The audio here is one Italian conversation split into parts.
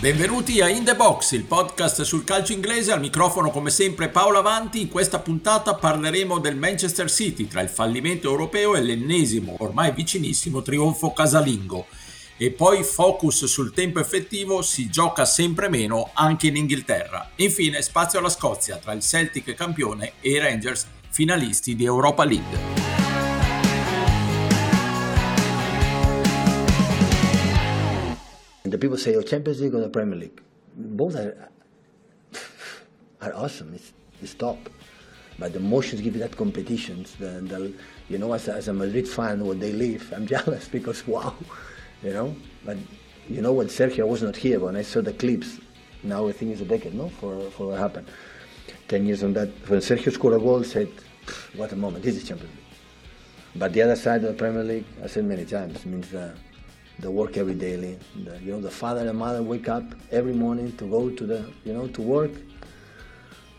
Benvenuti a In The Box, il podcast sul calcio inglese, al microfono come sempre Paolo Avanti. In questa puntata parleremo del Manchester City tra il fallimento europeo e l'ennesimo, ormai vicinissimo, trionfo casalingo. E poi focus sul tempo effettivo, si gioca sempre meno anche in Inghilterra. Infine spazio alla Scozia tra il Celtic campione e i Rangers finalisti di Europa League. The people say, "Oh, Champions League or the Premier League." Both are are awesome. It's, it's top. But the emotions give you that competitions. The, the, you know, as a, as a Madrid fan, when they leave, I'm jealous because wow, you know. But you know, when Sergio was not here, when I saw the clips, now I think it's a decade, no, for for what happened. Ten years on that, when Sergio scored a goal, said, "What a moment! This is Champions League." But the other side of the Premier League, I said many times, means. Uh, the work every day. The, you know, the father and mother wake up every morning to go to the, you know, to work,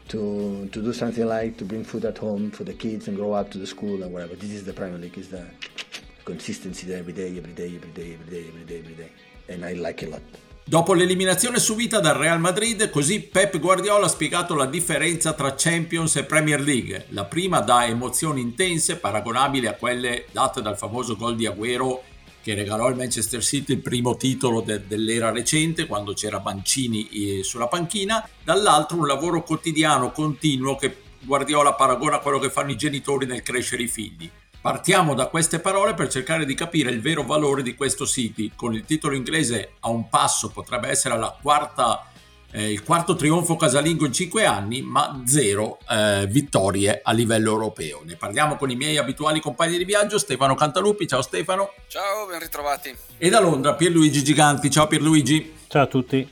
to to do something like to bring food at home for the kids and grow up to the school and whatever. This is the Premier League. Is the consistency every day, every day, every day, every day, every day, every day, and I like it a lot. Dopo l'eliminazione subita dal Real Madrid, così Pep Guardiola ha spiegato la differenza tra Champions e Premier League. La prima dà emozioni intense, paragonabili a quelle date dal famoso gol di Agüero che regalò al Manchester City il primo titolo de- dell'era recente quando c'era Mancini eh, sulla panchina, dall'altro un lavoro quotidiano, continuo che Guardiola paragona a quello che fanno i genitori nel crescere i figli. Partiamo da queste parole per cercare di capire il vero valore di questo City. Con il titolo inglese a un passo potrebbe essere la quarta eh, il quarto trionfo casalingo in cinque anni, ma zero eh, vittorie a livello europeo. Ne parliamo con i miei abituali compagni di viaggio, Stefano Cantalupi. Ciao Stefano. Ciao, ben ritrovati. E da Londra Pierluigi Giganti. Ciao Pierluigi. Ciao a tutti.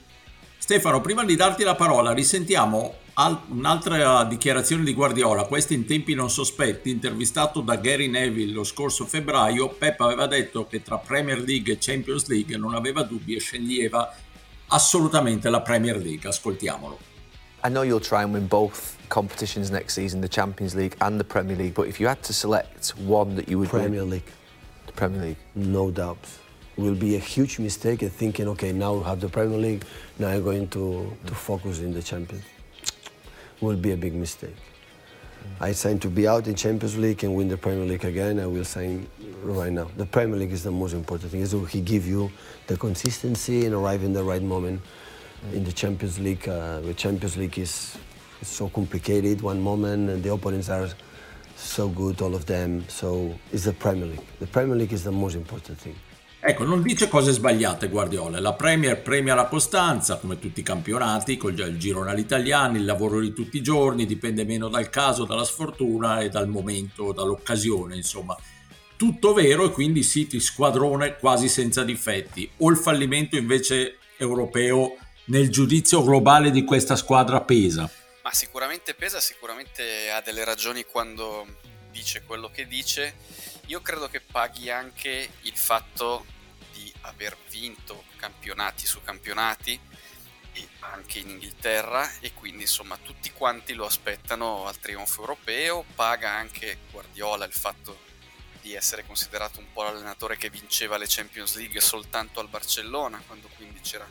Stefano, prima di darti la parola, risentiamo al- un'altra dichiarazione di Guardiola, questa in tempi non sospetti, intervistato da Gary Neville lo scorso febbraio, Pep aveva detto che tra Premier League e Champions League non aveva dubbi e sceglieva assolutamente la Premier League. Ascoltiamolo. I know you'll try and win both competitions next season, the Champions League and the Premier League, but if you had to select one that you would Premier win, League, the Premier League. no doubt. Will be a huge mistake at thinking, okay, now we have the Premier League, now I'm going to, to focus in the Champions. Will be a big mistake. I signed to be out in Champions League and win the Premier League again. I will sign right now. The Premier League is the most important thing. He give you the consistency and arrive in the right moment. In the Champions League, uh, the Champions League is, is so complicated. One moment and the opponents are so good, all of them. So it's the Premier League. The Premier League is the most important thing. Ecco, non dice cose sbagliate Guardiola. La Premier premia la costanza, come tutti i campionati, col il girone all'italiano, il lavoro di tutti i giorni, dipende meno dal caso, dalla sfortuna e dal momento, dall'occasione, insomma. Tutto vero e quindi City squadrone quasi senza difetti. O il fallimento invece europeo nel giudizio globale di questa squadra pesa? Ma sicuramente pesa, sicuramente ha delle ragioni quando dice quello che dice. Io credo che paghi anche il fatto di aver vinto campionati su campionati anche in Inghilterra e quindi insomma tutti quanti lo aspettano al trionfo europeo. Paga anche Guardiola il fatto di essere considerato un po' l'allenatore che vinceva le Champions League soltanto al Barcellona, quando quindi c'era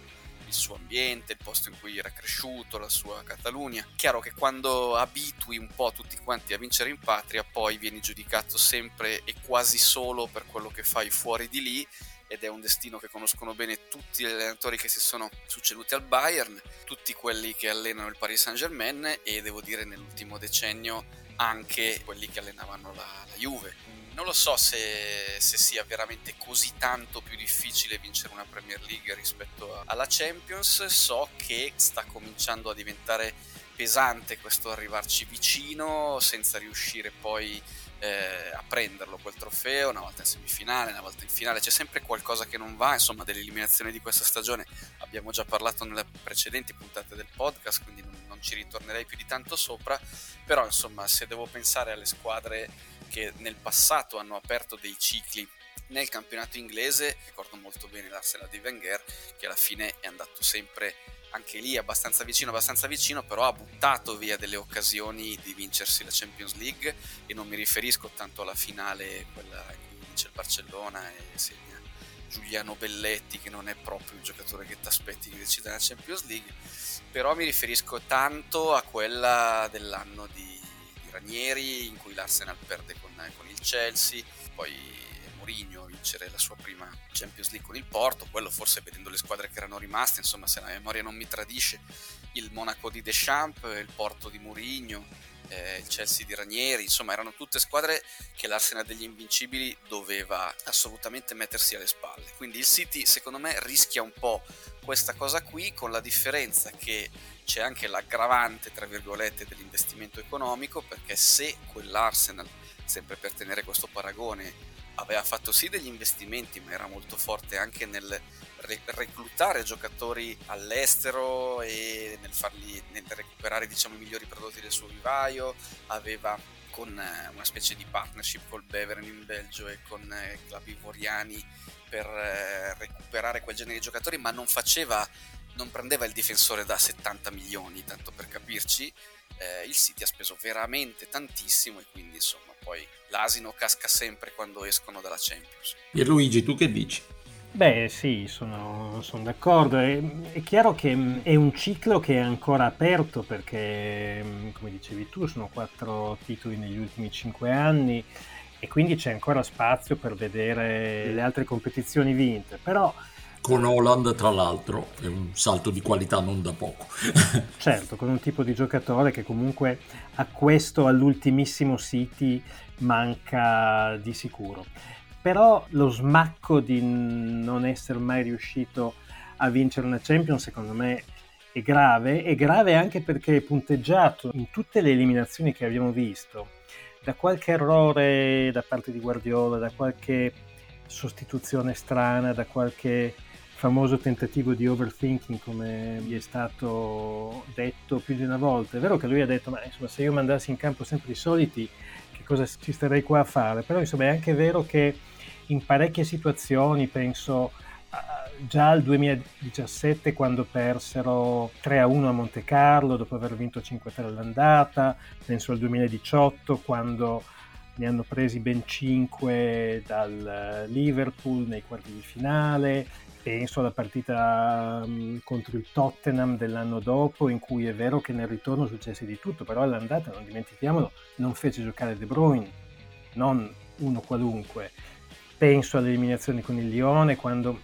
il suo ambiente, il posto in cui era cresciuto, la sua Catalunya. Chiaro che quando abitui un po' tutti quanti a vincere in patria, poi vieni giudicato sempre e quasi solo per quello che fai fuori di lì ed è un destino che conoscono bene tutti gli allenatori che si sono succeduti al Bayern, tutti quelli che allenano il Paris Saint-Germain e devo dire nell'ultimo decennio anche quelli che allenavano la, la Juve non lo so se, se, sia veramente così tanto più difficile vincere una Premier League rispetto alla Champions. So che sta cominciando a diventare pesante questo arrivarci vicino senza riuscire poi eh, a prenderlo quel trofeo, una volta in semifinale, una volta in finale, c'è sempre qualcosa che non va, insomma dell'eliminazione di questa stagione. Abbiamo già parlato nelle precedenti puntate del podcast, quindi non, non ci ritornerei più di tanto sopra, però insomma se devo pensare alle squadre che nel passato hanno aperto dei cicli nel campionato inglese, ricordo molto bene l'Arsenal di Wenger, che alla fine è andato sempre anche lì abbastanza vicino, abbastanza vicino, però ha buttato via delle occasioni di vincersi la Champions League e non mi riferisco tanto alla finale, quella in cui vince il Barcellona e segna Giuliano Belletti che non è proprio il giocatore che ti aspetti che decida la Champions League, però mi riferisco tanto a quella dell'anno di, di Ranieri in cui l'Arsenal perde con, con il Chelsea, poi Mourinho vincere la sua prima Champions League con il Porto, quello forse vedendo le squadre che erano rimaste, insomma se la memoria non mi tradisce, il Monaco di Deschamps, il Porto di Mourinho, eh, il Chelsea di Ranieri, insomma erano tutte squadre che l'Arsenal degli Invincibili doveva assolutamente mettersi alle spalle. Quindi il City secondo me rischia un po' questa cosa qui con la differenza che c'è anche l'aggravante tra virgolette dell'investimento economico perché se quell'Arsenal, sempre per tenere questo paragone, aveva fatto sì degli investimenti, ma era molto forte anche nel re- reclutare giocatori all'estero e nel, farli, nel recuperare diciamo, i migliori prodotti del suo vivaio, aveva con eh, una specie di partnership col Beveren in Belgio e con eh, club ivoriani per eh, recuperare quel genere di giocatori, ma non faceva, non prendeva il difensore da 70 milioni, tanto per capirci, eh, il City ha speso veramente tantissimo e quindi insomma poi l'asino casca sempre quando escono dalla Champions. E Luigi, tu che dici? Beh sì, sono, sono d'accordo. È, è, chiaro che mm, è un ciclo che è ancora aperto perché, mm, come dicevi tu, sono quattro titoli negli ultimi cinque anni e quindi c'è ancora spazio per vedere le altre competizioni vinte. Però con Holland tra l'altro è un salto di qualità non da poco. Certo con un tipo di giocatore che comunque a questo all'ultimissimo City manca di sicuro. Però lo smacco di non essere mai riuscito a vincere una Champions secondo me è grave. È grave anche perché è punteggiato in tutte le eliminazioni che abbiamo visto da qualche errore da parte di Guardiola da qualche sostituzione strana da qualche famoso tentativo di overthinking come gli è stato detto più di una volta. È vero che lui ha detto ma insomma se io mandassi in campo sempre i soliti che cosa ci starei qua a fare? Però insomma è anche vero che in parecchie situazioni penso già al 2017 quando persero 3-1 a Monte Carlo dopo aver vinto 5-3 all'andata, penso al 2018 quando ne hanno presi ben 5 dal Liverpool nei quarti di finale, penso alla partita um, contro il Tottenham dell'anno dopo, in cui è vero che nel ritorno successe di tutto, però all'andata, non dimentichiamolo, non fece giocare De Bruyne, non uno qualunque. Penso alle eliminazioni con il Lione, quando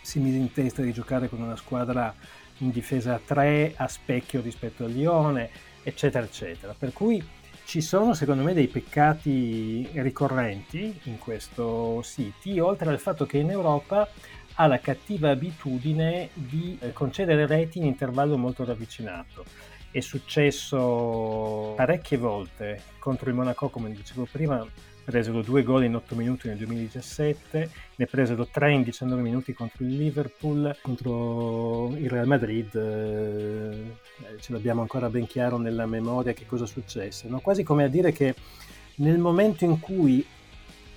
si mise in testa di giocare con una squadra in difesa a 3 a specchio rispetto al Lione, eccetera, eccetera. Per cui ci sono secondo me dei peccati ricorrenti in questo City, oltre al fatto che in Europa ha la cattiva abitudine di eh, concedere reti in intervallo molto ravvicinato. È successo parecchie volte contro il Monaco, come dicevo prima, presero due gol in 8 minuti nel 2017, ne presero 3 in 19 minuti contro il Liverpool, contro il Real Madrid, eh, ce l'abbiamo ancora ben chiaro nella memoria che cosa successe, no? quasi come a dire che nel momento in cui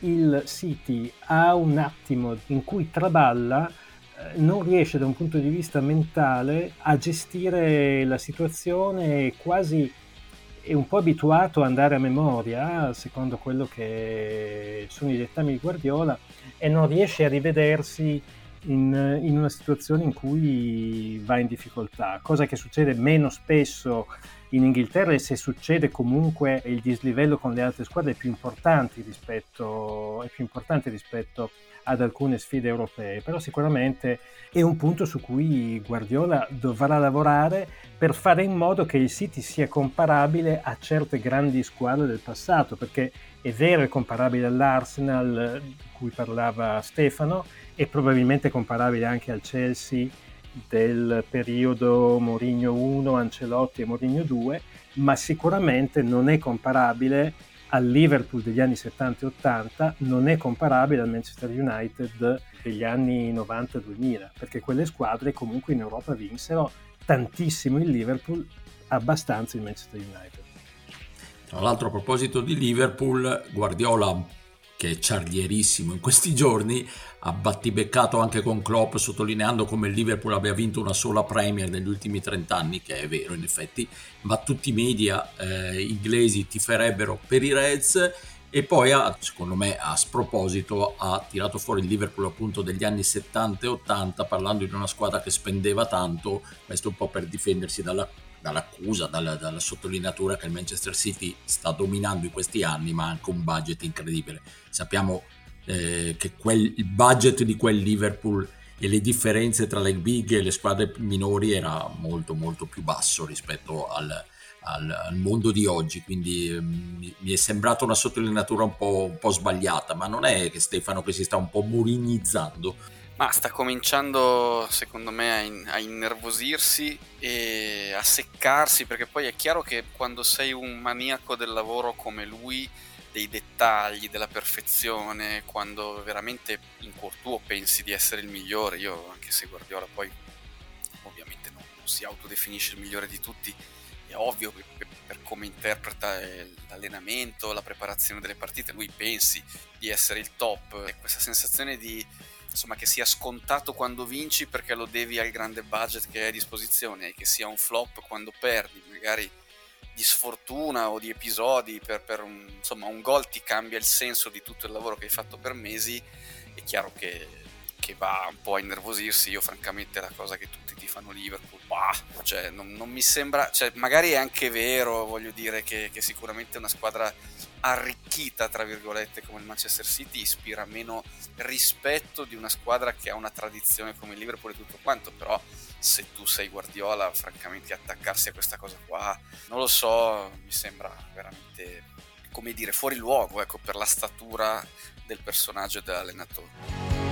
il City ha un attimo in cui traballa, eh, non riesce da un punto di vista mentale a gestire la situazione quasi è un po' abituato ad andare a memoria, secondo quello che sono i dettami di Guardiola, e non riesce a rivedersi in, in, una situazione in cui va in difficoltà, cosa che succede meno spesso in Inghilterra e se succede comunque il dislivello con le altre squadre è più importante rispetto, più importante rispetto ad alcune sfide europee, però sicuramente è un punto su cui Guardiola dovrà lavorare per fare in modo che il City sia comparabile a certe grandi squadre del passato, perché è vero è comparabile all'Arsenal di cui parlava Stefano, è probabilmente comparabile anche al Chelsea del periodo Mourinho 1, Ancelotti e Mourinho 2, ma sicuramente non è comparabile al Liverpool degli anni 70 e 80, non è comparabile al Manchester United degli anni 90-2000, perché quelle squadre comunque in Europa vinsero tantissimo il Liverpool, abbastanza il Manchester United. Tra l'altro a proposito di Liverpool, Guardiola che è ciarlierissimo in questi giorni, ha battibeccato anche con Klopp sottolineando come il Liverpool abbia vinto una sola Premier negli ultimi 30 anni, che è vero in effetti, ma tutti i media eh, inglesi tiferebbero per i Reds e poi ha, secondo me a sproposito ha tirato fuori il Liverpool appunto degli anni 70 e 80 parlando di una squadra che spendeva tanto, questo un po' per difendersi dalla, dall'accusa, dalla, dalla sottolineatura che il Manchester City sta dominando in questi anni ma anche un budget incredibile. Sappiamo eh, che quel, il budget di quel Liverpool e le differenze tra le big e le squadre minori era molto molto più basso rispetto al, al, mondo di oggi quindi eh, mi, mi, è sembrata una sottolineatura un po', un po', sbagliata ma non è che Stefano che si sta un po' murinizzando ma sta cominciando secondo me a, in, a innervosirsi e a seccarsi perché poi è chiaro che quando sei un maniaco del lavoro come lui dei dettagli, della perfezione, quando veramente in cuor tuo pensi di essere il migliore. Io, anche se Guardiola poi ovviamente non, non si autodefinisce il migliore di tutti, è ovvio che per come interpreta l'allenamento, la preparazione delle partite, lui pensi di essere il top e questa sensazione di insomma che sia scontato quando vinci perché lo devi al grande budget che hai a disposizione e che sia un flop quando perdi, magari di sfortuna o di episodi per, per un, insomma un gol ti cambia il senso di tutto il lavoro che hai fatto per mesi è chiaro che, che va un po' a innervosirsi io francamente la cosa che tutti ti fanno Liverpool bah, cioè, non, non, mi sembra cioè, magari è anche vero voglio dire che, che sicuramente una squadra arricchita tra virgolette come il Manchester City ispira meno rispetto di una squadra che ha una tradizione come il Liverpool e tutto quanto però se tu sei Guardiola, francamente attaccarsi a questa cosa qua, non lo so, mi sembra veramente, come dire, fuori luogo, ecco, per la statura del personaggio e dell'allenatore.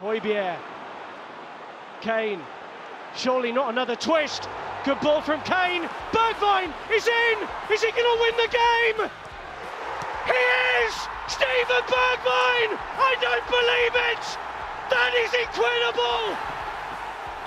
Hoybier, Kane, surely not another twist. Good ball from Kane. Bergvine is in. Is he going to win the game? He is. Stephen Bergwijn! I don't believe it! That is incredible!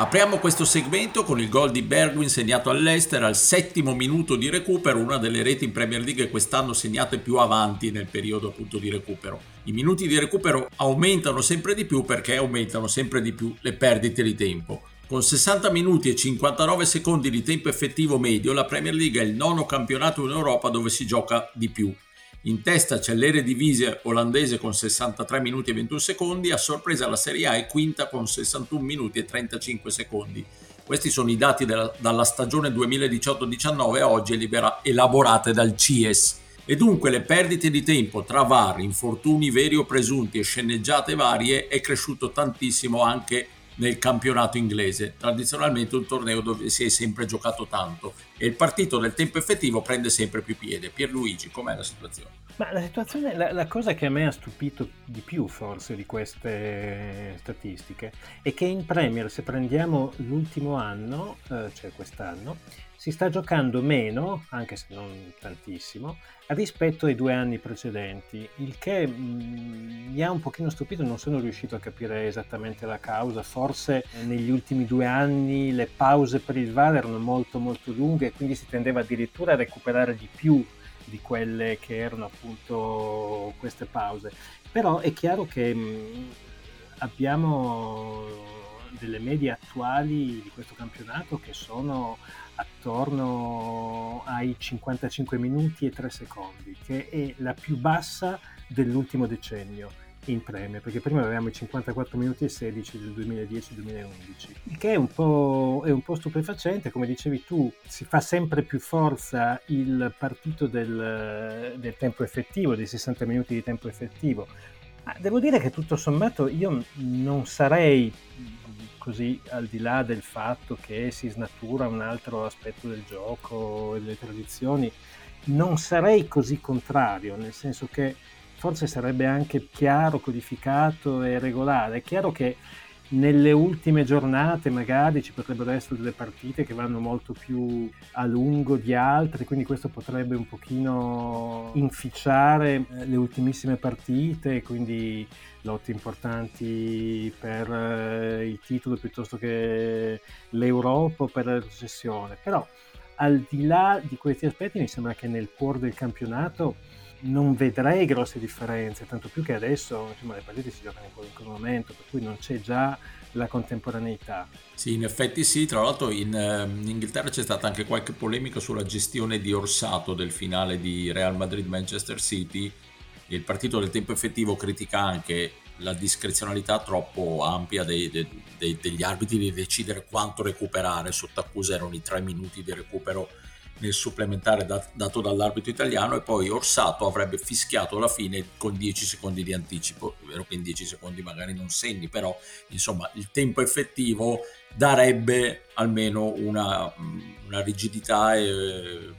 Apriamo questo segmento con il gol di Bergwin segnato all'Ester al settimo minuto di recupero, una delle reti in Premier League quest'anno segnate più avanti nel periodo appunto di recupero. I minuti di recupero aumentano sempre di più perché aumentano sempre di più le perdite di tempo. Con 60 minuti e 59 secondi di tempo effettivo medio, la Premier League è il nono campionato in Europa dove si gioca di più. In testa c'è l'Eredivisie olandese con 63 minuti e 21 secondi, a sorpresa la Serie A è quinta con 61 minuti e 35 secondi. Questi sono i dati della, dalla stagione 2018-19 oggi libera, elaborate dal CIES. E dunque le perdite di tempo tra VAR, infortuni veri o presunti e sceneggiate varie è cresciuto tantissimo anche nel campionato inglese, tradizionalmente un torneo dove si è sempre giocato tanto e il partito del tempo effettivo prende sempre più piede. Pierluigi, com'è la situazione? Ma la situazione, la, la, cosa che a me ha stupito di più forse di queste statistiche è che in Premier, se prendiamo l'ultimo anno, eh, cioè quest'anno, si sta giocando meno, anche se non tantissimo, rispetto ai due anni precedenti, il che mh, mm, mi ha un pochino stupito, non sono riuscito a capire esattamente la causa, forse negli ultimi due anni le pause per il VAR erano molto molto lunghe e quindi si tendeva addirittura a recuperare di più di quelle che erano appunto queste pause. Però è chiaro che mh, mm, abbiamo delle medie attuali di questo campionato che sono attorno ai 55 minuti e 3 secondi, che è la più bassa dell'ultimo decennio in Premier, perché prima avevamo i 54 minuti e 16 del 2010-2011, il che è un, po', è un po' stupefacente, come dicevi tu, si fa sempre più forza il partito del, del tempo effettivo, dei 60 minuti di tempo effettivo, devo dire che tutto sommato io non sarei così al di là del fatto che si snatura un altro aspetto del gioco e delle tradizioni, non sarei così contrario, nel senso che forse sarebbe anche chiaro, codificato e regolare. È chiaro che nelle ultime giornate magari ci potrebbero essere delle partite che vanno molto più a lungo di altre, quindi questo potrebbe un pochino inficiare eh, le ultimissime partite, quindi lotte importanti per eh, il titolo piuttosto che l'Europa o per la recessione. Però al di là di questi aspetti mi sembra che nel cuore del campionato non vedrei grosse differenze, tanto più che adesso insomma, le partite si giocano in qualunque momento, per cui non c'è già la contemporaneità. Sì, in effetti sì, tra l'altro in, in, Inghilterra c'è stata anche qualche polemica sulla gestione di Orsato del finale di Real Madrid-Manchester City. Il partito del tempo effettivo critica anche la discrezionalità troppo ampia dei, dei, dei, degli arbitri di decidere quanto recuperare. Sotto accusa erano i tre minuti di recupero nel supplementare dat- dato dall'arbitro italiano e poi Orsato avrebbe fischiato alla fine con 10 secondi di anticipo. È vero che in 10 secondi magari non segni, però insomma il tempo effettivo darebbe almeno una, una rigidità eh,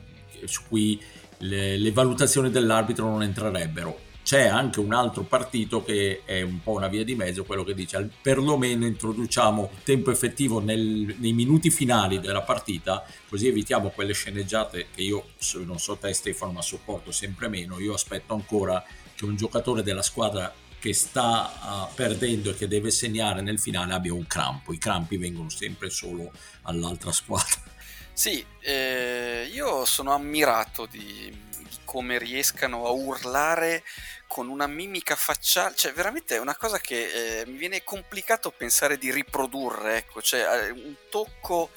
su cui le, le valutazioni dell'arbitro non entrerebbero c'è anche un altro partito che è un po' una via di mezzo, quello che dice perlomeno introduciamo tempo effettivo nel, nei minuti finali della partita, così evitiamo quelle sceneggiate che io non so te Stefano ma sopporto sempre meno, io aspetto ancora che un giocatore della squadra che sta uh, perdendo e che deve segnare nel finale abbia un crampo, i crampi vengono sempre solo all'altra squadra. Sì, eh, io sono ammirato di come riescano a urlare con una mimica facciale, cioè veramente è una cosa che eh, mi viene complicato pensare di riprodurre, ecco, cioè eh, un tocco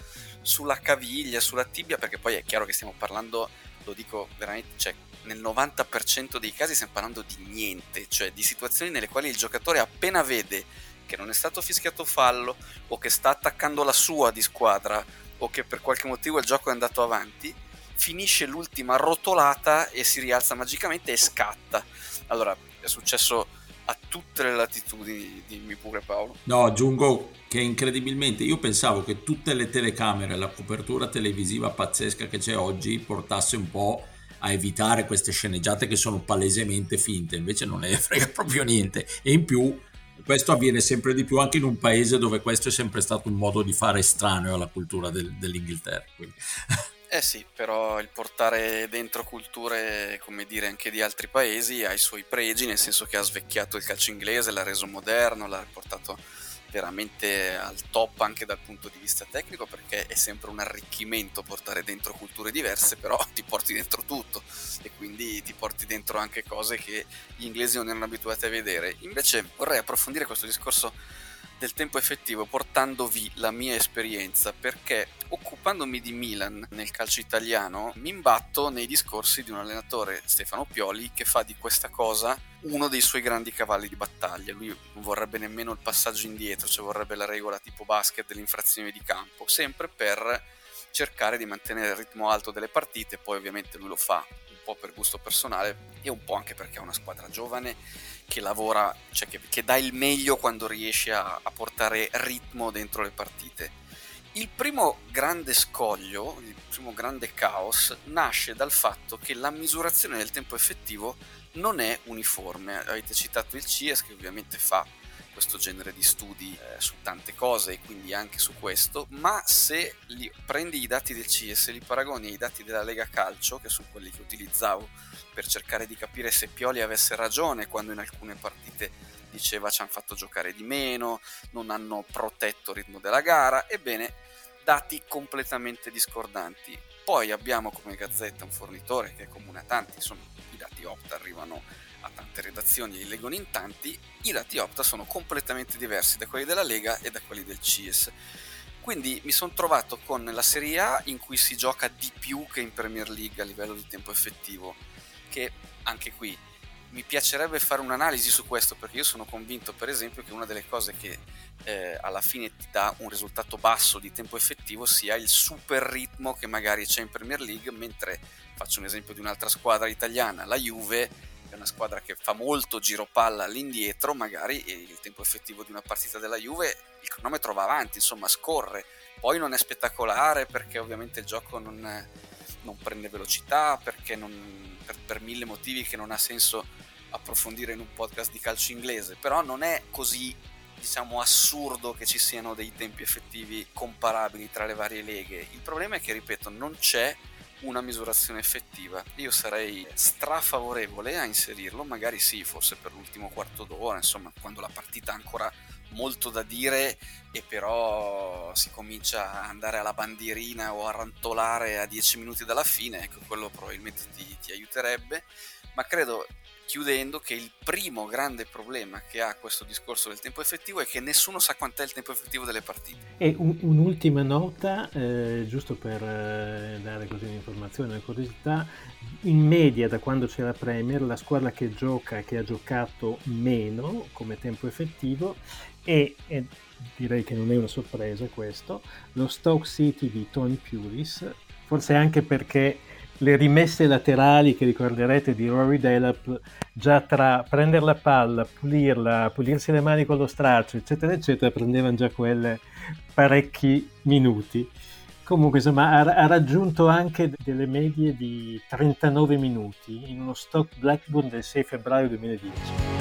sulla caviglia, sulla tibia, perché poi è chiaro che stiamo parlando, lo dico veramente, cioè nel 90% dei casi stiamo parlando di niente, cioè di situazioni nelle quali il giocatore appena vede che non è stato fischiato fallo o che sta attaccando la sua di squadra o che per qualche motivo il gioco è andato avanti, finisce l'ultima rotolata e si rialza magicamente e scatta. Allora, è successo a tutte le latitudini, dimmi pure Paolo. No, aggiungo che incredibilmente io pensavo che tutte le telecamere, la copertura televisiva pazzesca che c'è oggi portasse un po' a evitare queste sceneggiate che sono palesemente finte, invece non ne frega proprio niente. E in più questo avviene sempre di più anche in un paese dove questo è sempre stato un modo di fare estraneo alla cultura del, dell'Inghilterra. Quindi. Eh sì, però il portare dentro culture, come dire, anche di altri paesi ha i suoi pregi, nel senso che ha svecchiato il calcio inglese, l'ha reso moderno, l'ha portato veramente al top anche dal punto di vista tecnico perché è sempre un arricchimento portare dentro culture diverse però ti porti dentro tutto. E quindi ti porti dentro anche cose che gli inglesi non erano abituati a vedere. Invece vorrei approfondire questo discorso del tempo effettivo portandovi la mia esperienza perché occupandomi di Milan nel calcio italiano mi imbatto nei discorsi di un allenatore Stefano Pioli che fa di questa cosa uno dei suoi grandi cavalli di battaglia. Lui non vorrebbe nemmeno il passaggio indietro cioè vorrebbe la regola tipo basket dell'infrazione di campo sempre per cercare di mantenere il ritmo alto delle partite poi ovviamente lui lo fa un po' per gusto personale e un po' anche perché è una squadra giovane che lavora, cioè che, che dà il meglio quando riesce a, a portare ritmo dentro le partite. Il primo grande scoglio, il primo grande caos, nasce dal fatto che la misurazione del tempo effettivo non è uniforme. Avete citato il CIES che ovviamente fa questo genere di studi eh, su tante cose e quindi anche su questo, ma se li, prendi i dati del CIES e li paragoni ai dati della Lega Calcio, che sono quelli che utilizzavo per cercare di capire se Pioli avesse ragione quando in alcune partite diceva ci hanno fatto giocare di meno, non hanno protetto il ritmo della gara, ebbene dati completamente discordanti. Poi abbiamo come Gazzetta un fornitore che è comune a tanti, insomma i dati Opta arrivano a tante redazioni e li leggono in tanti, i dati Opta sono completamente diversi da quelli della Lega e da quelli del CIES. Quindi mi sono trovato con la Serie A in cui si gioca di più che in Premier League a livello di tempo effettivo che anche qui mi piacerebbe fare un'analisi su questo perché io sono convinto per esempio che una delle cose che eh, alla fine ti dà un risultato basso di tempo effettivo sia il super ritmo che magari c'è in Premier League mentre faccio un esempio di un'altra squadra italiana la Juve è una squadra che fa molto giro palla all'indietro magari il tempo effettivo di una partita della Juve il cronometro va avanti insomma scorre. Poi non è spettacolare perché ovviamente il gioco non, non prende velocità perché non per, per mille motivi che non ha senso approfondire in un podcast di calcio inglese, però non è così diciamo assurdo che ci siano dei tempi effettivi comparabili tra le varie leghe. Il problema è che, ripeto, non c'è una misurazione effettiva. Io sarei strafavorevole a inserirlo, magari sì, forse per l'ultimo quarto d'ora, insomma, quando la partita ancora molto da dire e però si comincia a andare alla bandierina o a rantolare a 10 minuti dalla fine, ecco, quello probabilmente ti, ti aiuterebbe, ma credo chiudendo che il primo grande problema che ha questo discorso del tempo effettivo è che nessuno sa quant'è il tempo effettivo delle partite. E un, un'ultima nota, eh, giusto per eh, dare così un'informazione, una curiosità, in media da quando c'è la Premier la squadra che gioca che ha giocato meno come tempo effettivo è, e direi che non è una sorpresa questo, lo Stoke City di Tony Pulis, forse anche perché le rimesse laterali che ricorderete di Rory Delap, già tra prendere la palla, pulirla, pulirsi le mani con lo straccio, eccetera, eccetera, prendevano già quelle parecchi minuti. Comunque, insomma, ha, ha, raggiunto anche delle medie di 39 minuti in uno stock Blackburn del 6 febbraio 2010.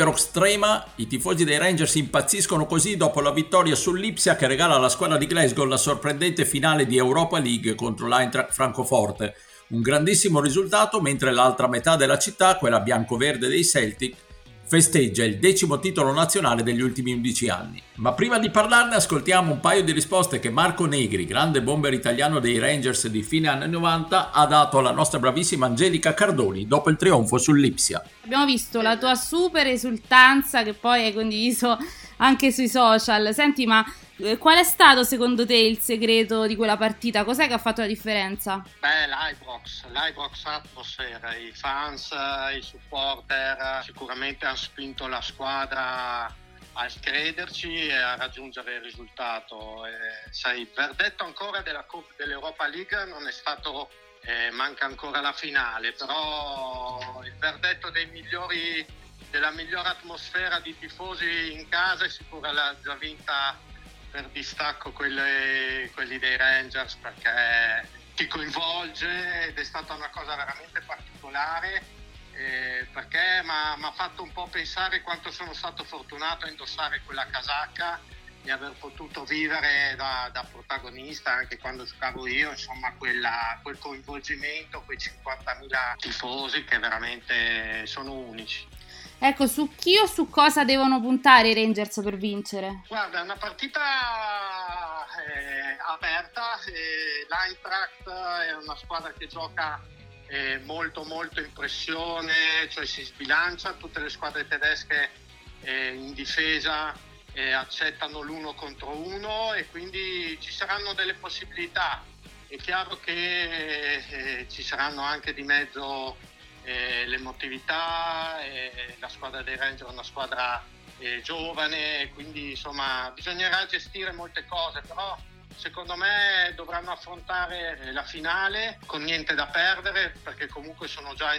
Ibrox trema, i tifosi dei Rangers impazziscono così dopo la vittoria sull'Ipsia che regala alla squadra di Glasgow la sorprendente finale di Europa League contro l'Eintracht Francoforte. Un grandissimo risultato mentre l'altra metà della città, quella bianco-verde dei Celtic, festeggia il decimo titolo nazionale degli ultimi 11 anni. Ma prima di parlarne ascoltiamo un paio di risposte che Marco Negri, grande bomber italiano dei Rangers di fine anni 90, ha dato alla nostra bravissima Angelica Cardoni dopo il trionfo sull'Ipsia. Abbiamo visto la tua super esultanza che poi hai condiviso anche sui social. Senti, ma qual è stato secondo te il segreto di quella partita? Cos'è che ha fatto la differenza? Beh, l'Ibrox, l'Ibrox Atmosphere, i fans, i supporter sicuramente hanno spinto la squadra a crederci e a raggiungere il risultato. E, sai, il verdetto ancora della dell'Europa League non è stato, eh, manca ancora la finale, però il verdetto migliori, della migliore atmosfera di tifosi in casa è sicura la già vinta per distacco quelle, quelli dei Rangers perché ti coinvolge ed è stata una cosa veramente particolare eh, perché mi ha fatto un po' pensare quanto sono stato fortunato a indossare quella casacca e aver potuto vivere da, da protagonista anche quando giocavo io, insomma quella, quel coinvolgimento, quei 50.000 tifosi che veramente sono unici. Ecco, su chi o su cosa devono puntare i Rangers per vincere? Guarda, è una partita eh, aperta, eh, l'Eintracht è una squadra che gioca eh, molto molto in pressione, cioè si sbilancia, tutte le squadre tedesche eh, in difesa eh, accettano l'uno contro uno e quindi ci saranno delle possibilità. È chiaro che eh, ci saranno anche di mezzo eh, l'emotività, eh, la squadra dei Ranger è una squadra eh, giovane, quindi insomma bisognerà gestire molte cose, però secondo me dovranno affrontare la finale con niente da perdere perché comunque sono già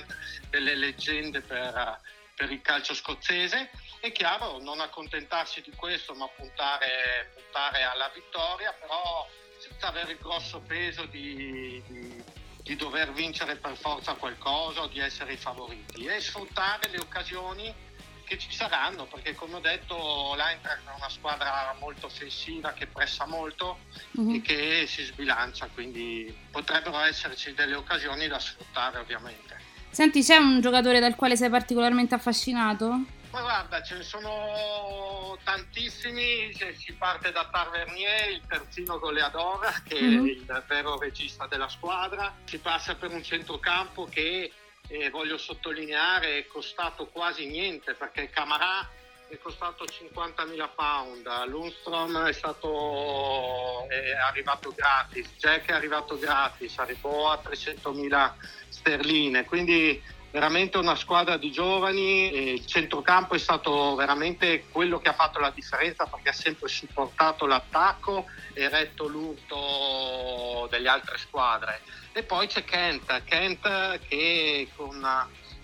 delle leggende per, per il calcio scozzese. È chiaro non accontentarsi di questo ma puntare, puntare alla vittoria, però senza avere il grosso peso di, di di dover vincere per forza qualcosa o di essere i favoriti e sfruttare le occasioni che ci saranno perché come ho detto l'Eintracht è una squadra molto offensiva che pressa molto uh-huh. e che si sbilancia quindi potrebbero esserci delle occasioni da sfruttare ovviamente Senti c'è un giocatore dal quale sei particolarmente affascinato? Ma guarda, ce ne sono tantissimi, si parte da Tavernier, il terzino goleador, che mm-hmm. è il vero regista della squadra, si passa per un centrocampo che, eh, voglio sottolineare, è costato quasi niente, perché Camarà è costato 50.000 pound, Lundstrom è stato è arrivato gratis, Jack è arrivato gratis, arrivò a 300.000 sterline, quindi veramente una squadra di giovani il centrocampo è stato veramente quello che ha fatto la differenza perché ha sempre supportato l'attacco e retto l'urto delle altre squadre. E poi c'è Kent, Kent che con,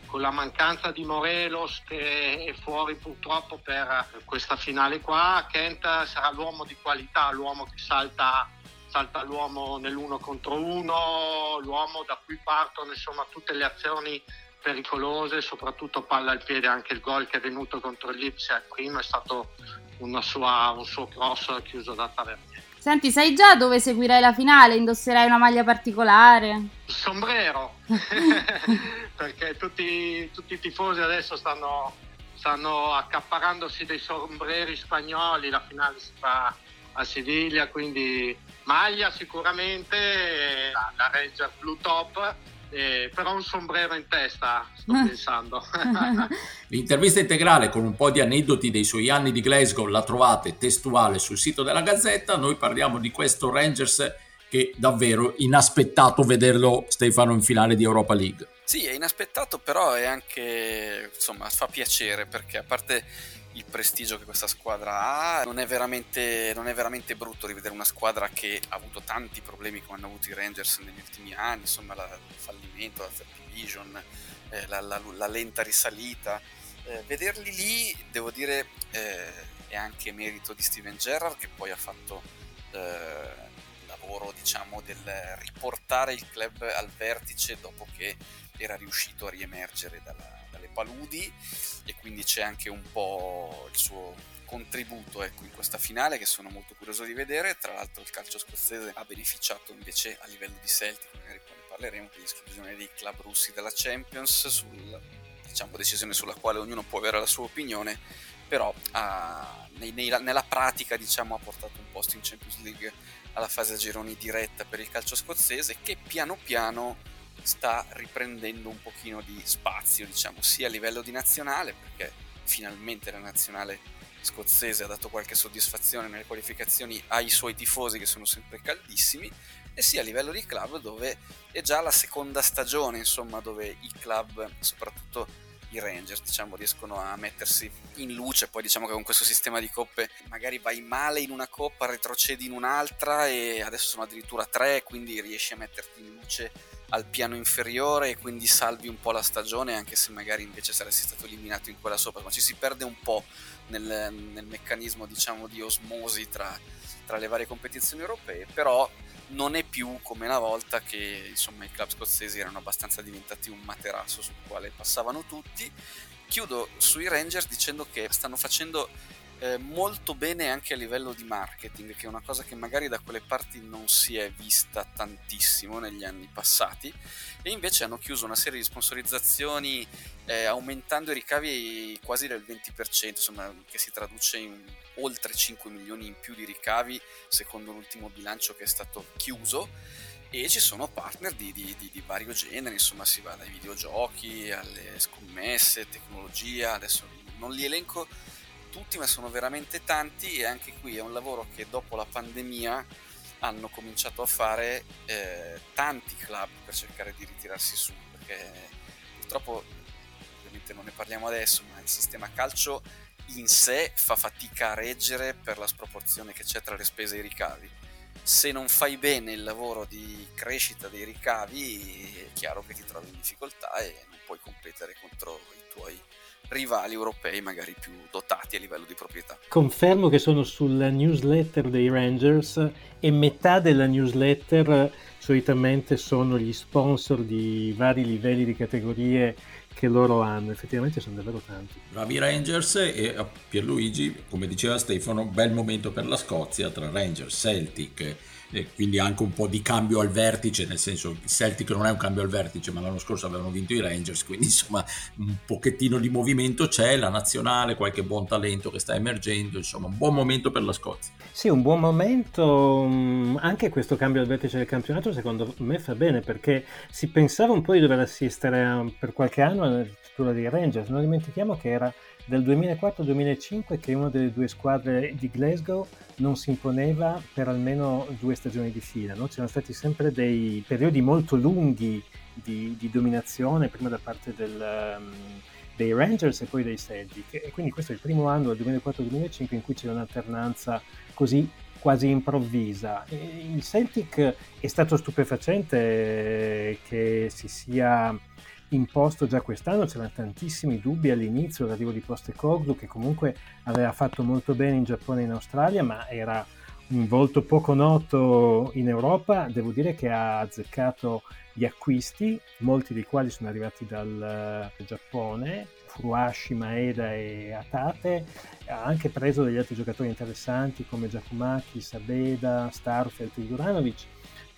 con la mancanza di Morelos che è fuori purtroppo per questa finale qua, Kent sarà l'uomo di qualità, l'uomo che salta salta l'uomo nell'uno contro uno, l'uomo da cui partono insomma tutte le azioni pericolose, soprattutto palla al piede, anche il gol che è venuto contro l'Ipsia, il primo è stato sua, un suo cross chiuso da Tavernier. Senti, sai già dove seguirai la finale? Indosserai una maglia particolare? Sombrero, perché tutti, tutti, i tifosi adesso stanno, stanno accaparandosi dei sombreri spagnoli, la finale si fa a Siviglia, quindi maglia sicuramente, la, la Ranger Blue Top eh, però un sombrero in testa, sto pensando. L'intervista integrale con un po' di aneddoti dei suoi anni di Glasgow la trovate testuale sul sito della Gazzetta. Noi parliamo di questo Rangers che davvero inaspettato vederlo Stefano in finale di Europa League. Sì, è inaspettato, però è anche insomma fa piacere perché a parte il prestigio che questa squadra ha. Non è, veramente, non è veramente brutto rivedere una squadra che ha avuto tanti problemi come hanno avuto i Rangers negli ultimi anni, insomma la, il fallimento, la third division, eh, la, la, la, lenta risalita. Eh, vederli lì, devo dire, eh, è anche merito di Steven Gerrard che poi ha fatto il eh, lavoro diciamo, del riportare il club al vertice dopo che era riuscito a riemergere dalla, dalle paludi e quindi c'è anche un po' il suo contributo ecco, in questa finale che sono molto curioso di vedere. Tra l'altro il calcio scozzese ha beneficiato invece a livello di Celtic, magari poi ne parleremo, dell'esclusione dei club russi dalla Champions, sul, diciamo, decisione sulla quale ognuno può avere la sua opinione, però ha, nei, nei, nella pratica diciamo, ha portato un posto in Champions League alla fase a gironi diretta per il calcio scozzese che piano piano sta riprendendo un pochino di spazio, diciamo, sia a livello di nazionale, perché finalmente la nazionale scozzese ha dato qualche soddisfazione nelle qualificazioni ai suoi tifosi che sono sempre caldissimi, e sia a livello di club dove è già la seconda stagione, insomma, dove i club, soprattutto i Rangers diciamo riescono a mettersi in luce. Poi diciamo che con questo sistema di coppe magari vai male in una coppa retrocedi in un'altra e adesso sono addirittura tre quindi riesci a metterti in luce al piano inferiore e quindi salvi un po' la stagione anche se magari invece saresti stato eliminato in quella sopra ma ci si perde un po' nel, nel meccanismo diciamo di osmosi tra, tra, le varie competizioni europee però non è più come una volta che insomma i club scozzesi erano abbastanza diventati un materasso sul quale passavano tutti. Chiudo sui Rangers dicendo che stanno facendo eh, molto bene anche a livello di marketing, che è una cosa che magari da quelle parti non si è vista tantissimo negli anni passati, e invece hanno chiuso una serie di sponsorizzazioni eh, aumentando i ricavi quasi del 20%, insomma, che si traduce in oltre 5 milioni in più di ricavi secondo l'ultimo bilancio che è stato chiuso. E ci sono partner di, di, di, di, vario genere, insomma si va dai videogiochi alle scommesse, tecnologia, adesso non li elenco tutti, ma sono veramente tanti e anche qui è un lavoro che dopo la pandemia hanno cominciato a fare eh, tanti club per cercare di ritirarsi su, perché purtroppo ovviamente non ne parliamo adesso, ma il sistema calcio in sé fa fatica a reggere per la sproporzione che c'è tra le spese e i ricavi. Se non fai bene il lavoro di crescita dei ricavi, è chiaro che ti trovi in difficoltà e non puoi competere contro i tuoi rivali europei magari più dotati a livello di proprietà. Confermo che sono sulla newsletter dei Rangers e metà della newsletter solitamente sono gli sponsor di vari livelli di categorie che loro hanno, effettivamente sono davvero tanti. Bravi Rangers e Pierluigi, come diceva Stefano, bel momento per la Scozia tra Rangers, Celtic, e quindi anche un po' di cambio al vertice, nel senso il Celtic non è un cambio al vertice, ma l'anno scorso avevano vinto i Rangers, quindi insomma un pochettino di movimento c'è, la nazionale, qualche buon talento che sta emergendo, insomma un buon momento per la Scozia. Sì, un buon momento, mm, anche questo cambio al vertice del campionato secondo me fa bene perché si pensava un po' di dover assistere a, per qualche anno alla struttura dei Rangers, non dimentichiamo che era del 2004-2005 che una delle due squadre di Glasgow non si imponeva per almeno due stagioni di fila. No? C'erano stati sempre dei periodi molto lunghi di, di dominazione, prima da parte del, um, dei Rangers e poi dei Celtic. E quindi questo è il primo anno, del 2004-2005, in cui c'è un'alternanza così quasi improvvisa. Il Celtic è stato stupefacente che si sia imposto già quest'anno, c'erano tantissimi dubbi all'inizio, l'arrivo di Postecoglou che comunque aveva fatto molto bene in Giappone e in Australia, ma era un volto poco noto in Europa, devo dire che ha azzeccato gli acquisti, molti dei quali sono arrivati dal Giappone, Furuashi, Maeda e Atate, ha anche preso degli altri giocatori interessanti come Giacomacchi, Sabeda, Starfelt e Juranovic,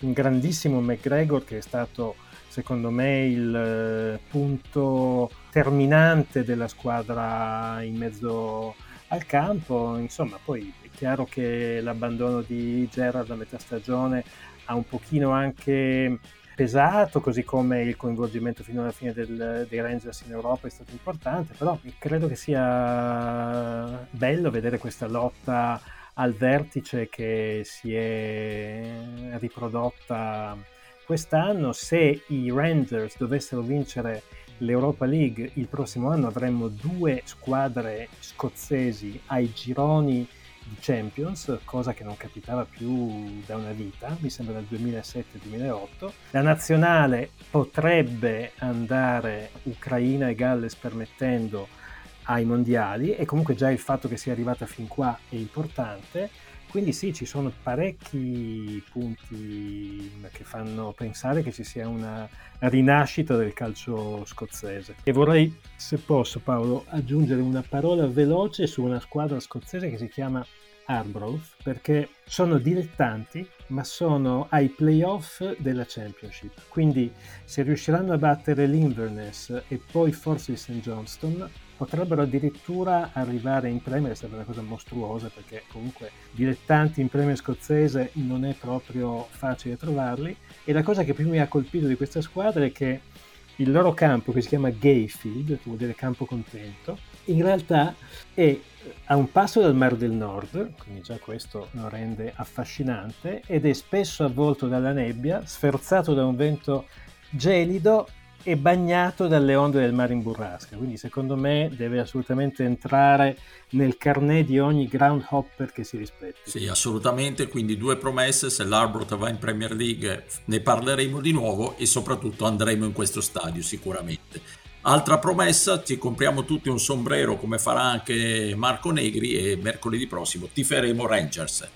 un grandissimo McGregor che è stato secondo me il eh, punto terminante della squadra in mezzo al campo, insomma poi è chiaro che l'abbandono di Gerard a metà stagione ha un pochino anche pesato, così come il coinvolgimento fino alla fine del, dei Rangers in Europa è stato importante, però credo che sia bello vedere questa lotta al vertice che si è riprodotta quest'anno. Se i Rangers dovessero vincere l'Europa League il prossimo anno avremmo due squadre scozzesi ai gironi di Champions, cosa che non capitava più da una vita, mi sembra dal 2007-2008. La nazionale potrebbe andare Ucraina e Galles permettendo ai mondiali e comunque già il fatto che sia arrivata fin qua è importante. Quindi sì, ci sono parecchi punti che fanno pensare che ci sia una rinascita del calcio scozzese. E vorrei, se posso Paolo, aggiungere una parola veloce su una squadra scozzese che si chiama Arbroath, perché sono dilettanti, ma sono ai playoff della Championship. Quindi se riusciranno a battere l'Inverness e poi forse il St. Johnston, potrebbero addirittura arrivare in Premier, sarebbe una cosa mostruosa perché comunque dilettanti in Premier scozzese non è proprio facile trovarli. E la cosa che più mi ha colpito di questa squadra è che il loro campo che si chiama Gayfield, che vuol dire campo contento, in realtà è a un passo dal Mar del Nord, quindi già questo lo rende affascinante, ed è spesso avvolto dalla nebbia, sferzato da un vento gelido e bagnato dalle onde del mare in burrasca, quindi secondo me deve assolutamente entrare nel carnet di ogni ground hopper che si rispetti. Sì, assolutamente, quindi due promesse, se l'Arbroath va in Premier League ne parleremo di nuovo e soprattutto andremo in questo stadio sicuramente. Altra promessa, ci compriamo tutti un sombrero come farà anche Marco Negri e mercoledì prossimo tiferemo Rangers.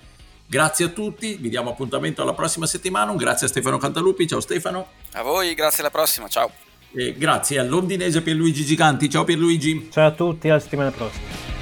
Grazie a tutti, vi diamo appuntamento alla prossima settimana. Un grazie a Stefano Cantalupi, ciao Stefano. A voi, grazie alla prossima, ciao. E grazie al londinese Pierluigi Giganti, ciao Pierluigi. Ciao a tutti, alla settimana prossima.